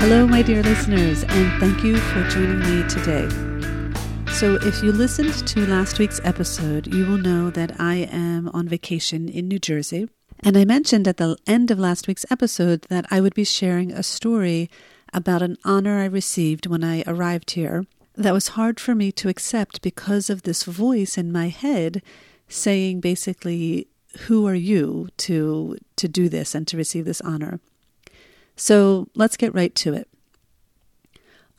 Hello, my dear listeners, and thank you for joining me today. So, if you listened to last week's episode, you will know that I am on vacation in New Jersey. And I mentioned at the end of last week's episode that I would be sharing a story about an honor I received when I arrived here that was hard for me to accept because of this voice in my head saying basically, Who are you to, to do this and to receive this honor? So let's get right to it.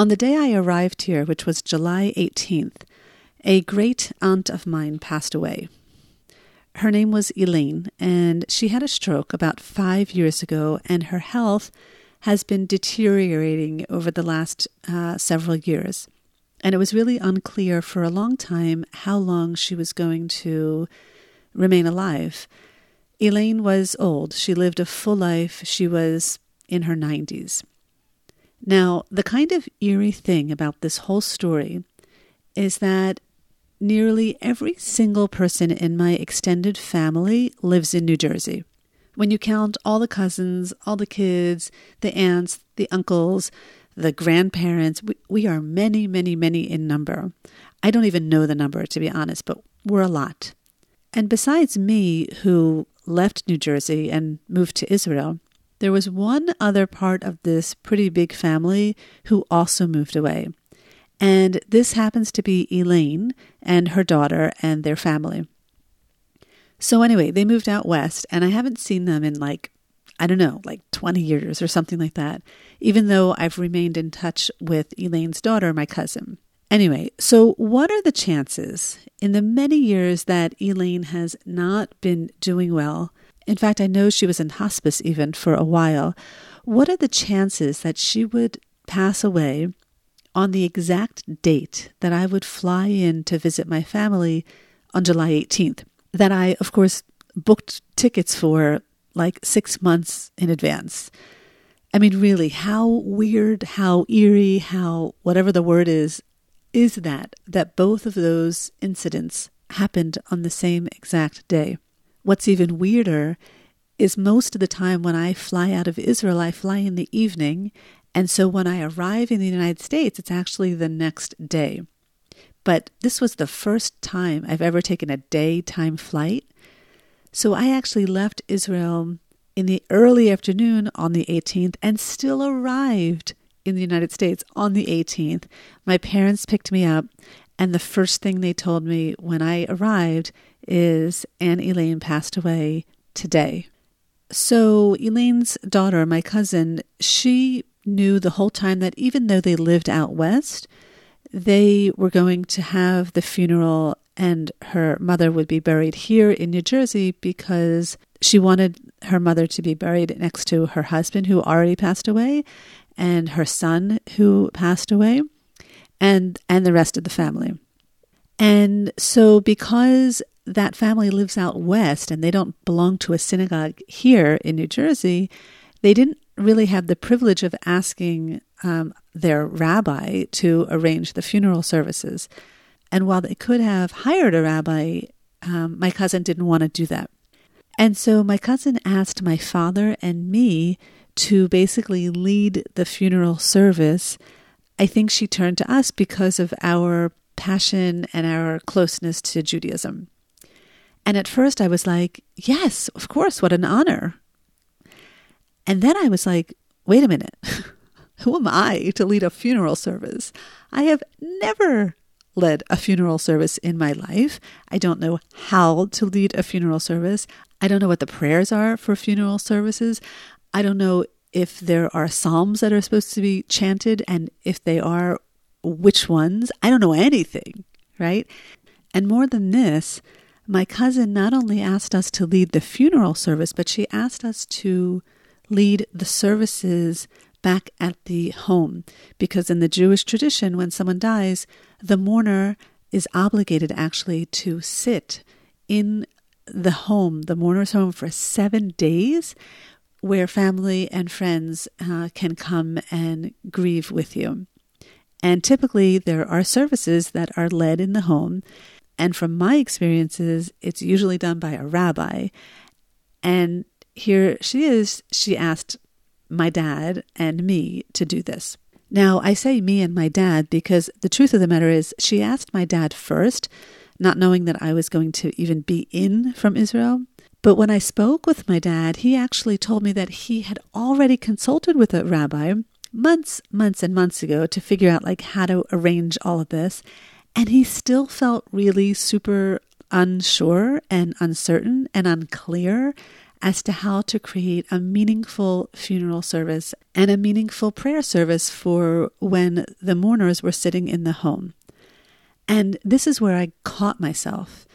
On the day I arrived here, which was July 18th, a great aunt of mine passed away. Her name was Elaine, and she had a stroke about five years ago, and her health has been deteriorating over the last uh, several years. And it was really unclear for a long time how long she was going to remain alive. Elaine was old. She lived a full life. She was in her 90s. Now, the kind of eerie thing about this whole story is that nearly every single person in my extended family lives in New Jersey. When you count all the cousins, all the kids, the aunts, the uncles, the grandparents, we, we are many, many, many in number. I don't even know the number, to be honest, but we're a lot. And besides me, who left New Jersey and moved to Israel, there was one other part of this pretty big family who also moved away. And this happens to be Elaine and her daughter and their family. So, anyway, they moved out west, and I haven't seen them in like, I don't know, like 20 years or something like that, even though I've remained in touch with Elaine's daughter, my cousin. Anyway, so what are the chances in the many years that Elaine has not been doing well in fact, I know she was in hospice even for a while. What are the chances that she would pass away on the exact date that I would fly in to visit my family on July 18th? That I, of course, booked tickets for like six months in advance. I mean, really, how weird, how eerie, how whatever the word is, is that, that both of those incidents happened on the same exact day? What's even weirder is most of the time when I fly out of Israel, I fly in the evening. And so when I arrive in the United States, it's actually the next day. But this was the first time I've ever taken a daytime flight. So I actually left Israel in the early afternoon on the 18th and still arrived in the United States on the 18th. My parents picked me up, and the first thing they told me when I arrived is Aunt Elaine passed away today. So, Elaine's daughter, my cousin, she knew the whole time that even though they lived out west, they were going to have the funeral and her mother would be buried here in New Jersey because she wanted her mother to be buried next to her husband who already passed away and her son who passed away and and the rest of the family. And so because that family lives out west and they don't belong to a synagogue here in New Jersey, they didn't really have the privilege of asking um, their rabbi to arrange the funeral services. And while they could have hired a rabbi, um, my cousin didn't want to do that. And so my cousin asked my father and me to basically lead the funeral service. I think she turned to us because of our passion and our closeness to Judaism. And at first I was like, yes, of course, what an honor. And then I was like, wait a minute. Who am I to lead a funeral service? I have never led a funeral service in my life. I don't know how to lead a funeral service. I don't know what the prayers are for funeral services. I don't know if there are psalms that are supposed to be chanted and if they are, which ones. I don't know anything, right? And more than this, my cousin not only asked us to lead the funeral service, but she asked us to lead the services back at the home. Because in the Jewish tradition, when someone dies, the mourner is obligated actually to sit in the home, the mourner's home, for seven days, where family and friends uh, can come and grieve with you. And typically, there are services that are led in the home. And from my experiences, it's usually done by a rabbi. And here she is, she asked my dad and me to do this. Now, I say me and my dad because the truth of the matter is, she asked my dad first, not knowing that I was going to even be in from Israel. But when I spoke with my dad, he actually told me that he had already consulted with a rabbi months, months, and months ago to figure out like how to arrange all of this. And he still felt really super unsure and uncertain and unclear as to how to create a meaningful funeral service and a meaningful prayer service for when the mourners were sitting in the home. And this is where I caught myself.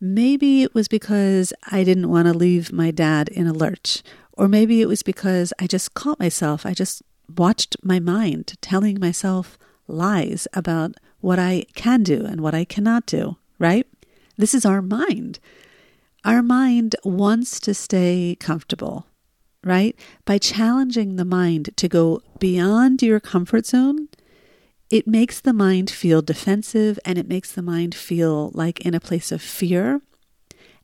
Maybe it was because I didn't want to leave my dad in a lurch, or maybe it was because I just caught myself. I just watched my mind telling myself lies about what I can do and what I cannot do, right? This is our mind. Our mind wants to stay comfortable, right? By challenging the mind to go beyond your comfort zone, it makes the mind feel defensive and it makes the mind feel like in a place of fear.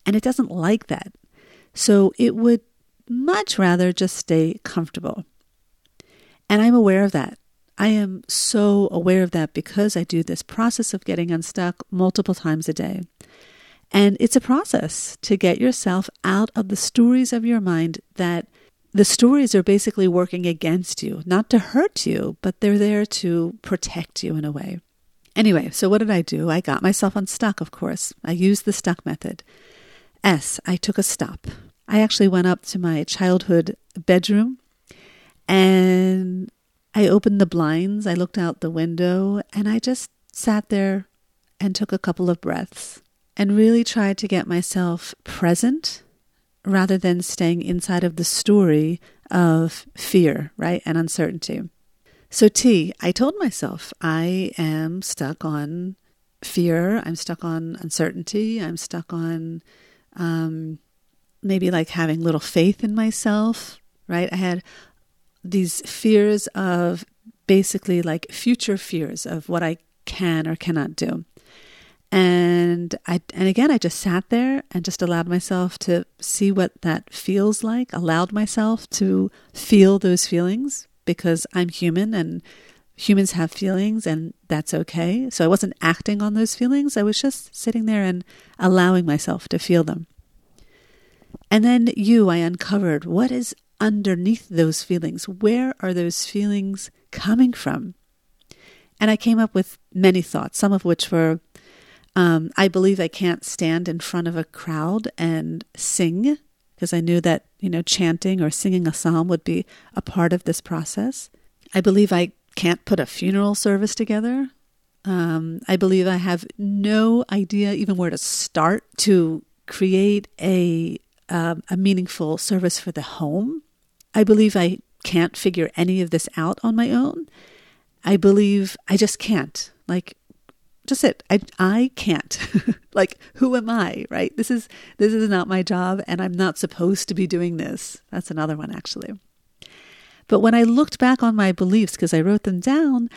And it doesn't like that. So it would much rather just stay comfortable. And I'm aware of that. I am so aware of that because I do this process of getting unstuck multiple times a day. And it's a process to get yourself out of the stories of your mind that the stories are basically working against you, not to hurt you, but they're there to protect you in a way. Anyway, so what did I do? I got myself unstuck, of course. I used the stuck method. S, I took a stop. I actually went up to my childhood bedroom and I opened the blinds. I looked out the window and I just sat there and took a couple of breaths and really tried to get myself present rather than staying inside of the story of fear, right, and uncertainty. So, T, I told myself I am stuck on fear, I'm stuck on uncertainty, I'm stuck on um, maybe like having little faith in myself, right? I had these fears of basically like future fears of what I can or cannot do. And I and again I just sat there and just allowed myself to see what that feels like, allowed myself to feel those feelings because I'm human and humans have feelings and that's okay. So I wasn't acting on those feelings. I was just sitting there and allowing myself to feel them. And then you, I uncovered what is underneath those feelings. Where are those feelings coming from? And I came up with many thoughts, some of which were um, I believe I can't stand in front of a crowd and sing because I knew that, you know, chanting or singing a psalm would be a part of this process. I believe I can't put a funeral service together. Um, I believe I have no idea even where to start to create a um, a meaningful service for the home. I believe I can't figure any of this out on my own. I believe I just can't. Like just it. I I can't. like who am I, right? This is this is not my job and I'm not supposed to be doing this. That's another one actually. But when I looked back on my beliefs because I wrote them down,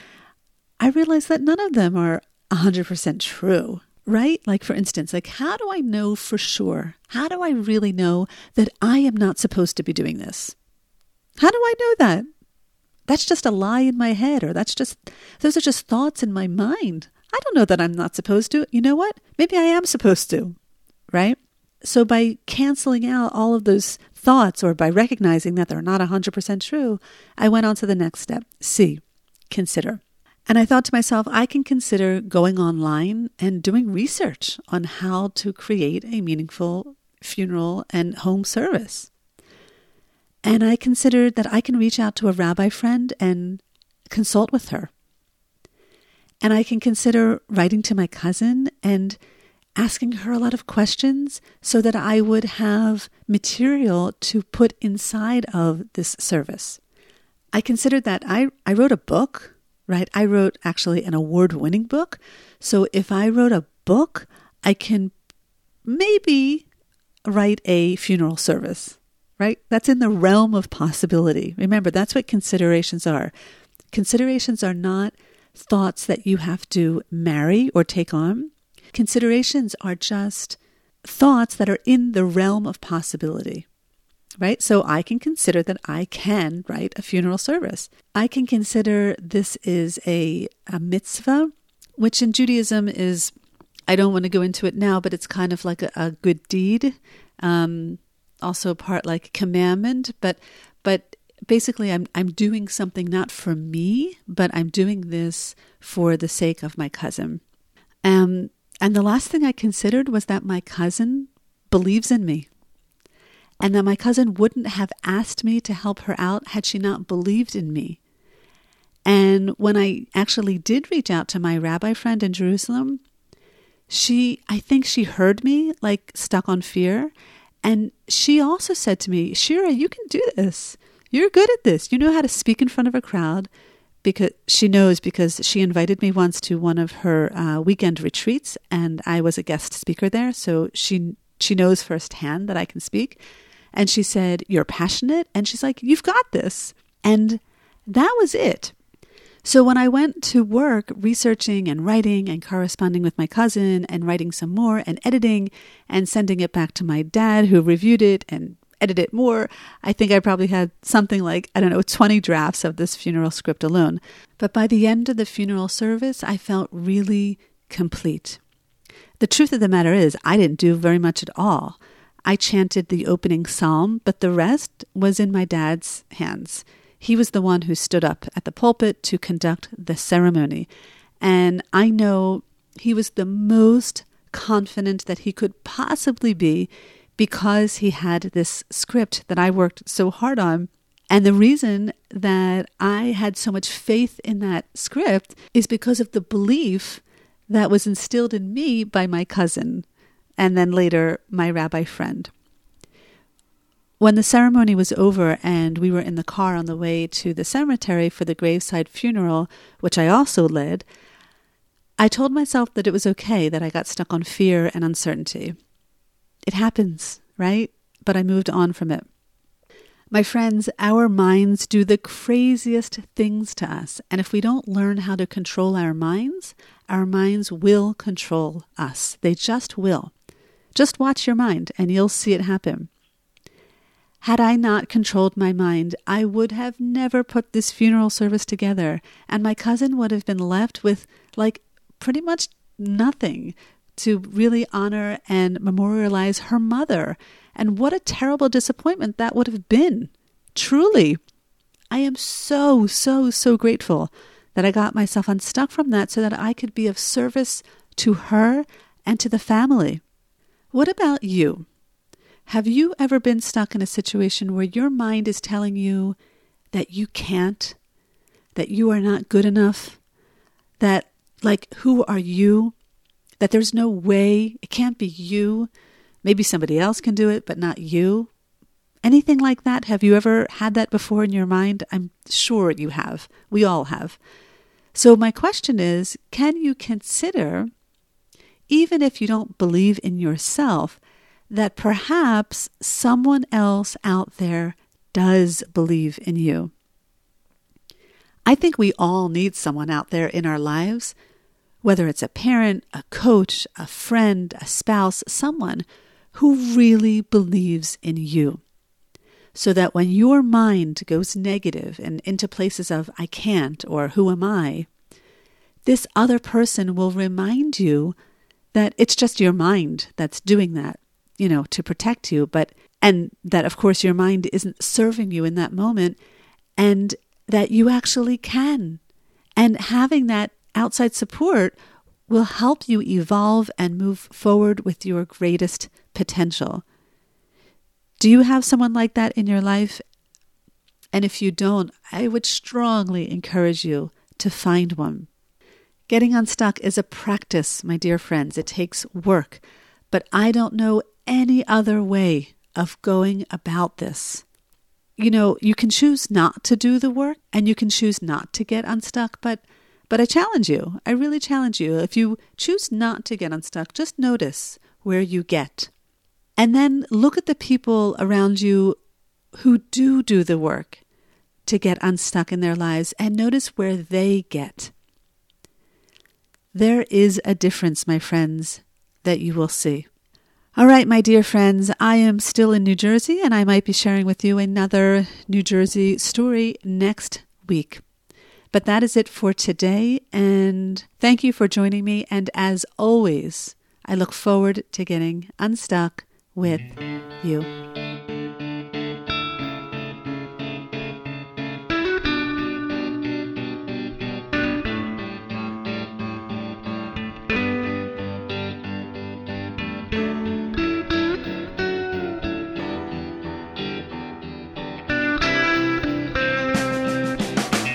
I realized that none of them are 100% true, right? Like for instance, like how do I know for sure? How do I really know that I am not supposed to be doing this? How do I know that? That's just a lie in my head or that's just those are just thoughts in my mind. I don't know that I'm not supposed to. You know what? Maybe I am supposed to, right? So by canceling out all of those thoughts or by recognizing that they're not 100% true, I went on to the next step C, consider. And I thought to myself, I can consider going online and doing research on how to create a meaningful funeral and home service. And I considered that I can reach out to a rabbi friend and consult with her and I can consider writing to my cousin and asking her a lot of questions so that I would have material to put inside of this service. I considered that I, I wrote a book, right? I wrote actually an award winning book. So if I wrote a book, I can maybe write a funeral service, right? That's in the realm of possibility. Remember, that's what considerations are. Considerations are not thoughts that you have to marry or take on. Considerations are just thoughts that are in the realm of possibility right? So I can consider that I can write a funeral service. I can consider this is a, a mitzvah, which in Judaism is, I don't want to go into it now, but it's kind of like a, a good deed, um, also part like commandment, but but basically I'm I'm doing something not for me, but I'm doing this for the sake of my cousin. Um, and the last thing I considered was that my cousin believes in me and that my cousin wouldn't have asked me to help her out had she not believed in me. And when I actually did reach out to my rabbi friend in Jerusalem, she, I think she heard me like stuck on fear. And she also said to me, Shira, you can do this. You're good at this. You know how to speak in front of a crowd because she knows because she invited me once to one of her uh, weekend retreats and I was a guest speaker there. So she, she knows firsthand that I can speak. And she said, You're passionate. And she's like, You've got this. And that was it. So when I went to work researching and writing and corresponding with my cousin and writing some more and editing and sending it back to my dad who reviewed it and edited it more, I think I probably had something like, I don't know, 20 drafts of this funeral script alone. But by the end of the funeral service, I felt really complete. The truth of the matter is, I didn't do very much at all. I chanted the opening psalm, but the rest was in my dad's hands. He was the one who stood up at the pulpit to conduct the ceremony. And I know he was the most confident that he could possibly be because he had this script that I worked so hard on. And the reason that I had so much faith in that script is because of the belief that was instilled in me by my cousin and then later my rabbi friend. When the ceremony was over and we were in the car on the way to the cemetery for the graveside funeral, which I also led, I told myself that it was okay that I got stuck on fear and uncertainty. It happens, right? But I moved on from it. My friends, our minds do the craziest things to us. And if we don't learn how to control our minds, our minds will control us. They just will. Just watch your mind and you'll see it happen. Had I not controlled my mind, I would have never put this funeral service together, and my cousin would have been left with, like, pretty much nothing to really honor and memorialize her mother. And what a terrible disappointment that would have been. Truly. I am so, so, so grateful that I got myself unstuck from that so that I could be of service to her and to the family. What about you? Have you ever been stuck in a situation where your mind is telling you that you can't, that you are not good enough, that, like, who are you? That there's no way, it can't be you. Maybe somebody else can do it, but not you. Anything like that? Have you ever had that before in your mind? I'm sure you have. We all have. So, my question is can you consider even if you don't believe in yourself, that perhaps someone else out there does believe in you. I think we all need someone out there in our lives, whether it's a parent, a coach, a friend, a spouse, someone who really believes in you. So that when your mind goes negative and into places of I can't or who am I, this other person will remind you that it's just your mind that's doing that, you know, to protect you, but and that of course your mind isn't serving you in that moment and that you actually can. And having that outside support will help you evolve and move forward with your greatest potential. Do you have someone like that in your life? And if you don't, I would strongly encourage you to find one. Getting unstuck is a practice, my dear friends. It takes work. But I don't know any other way of going about this. you know, you can choose not to do the work and you can choose not to get unstuck, but but I challenge you. I really challenge you. If you choose not to get unstuck, just notice where you get. And then look at the people around you who do do the work to get unstuck in their lives and notice where they get. There is a difference, my friends, that you will see. All right, my dear friends, I am still in New Jersey and I might be sharing with you another New Jersey story next week. But that is it for today, and thank you for joining me. And as always, I look forward to getting unstuck with you.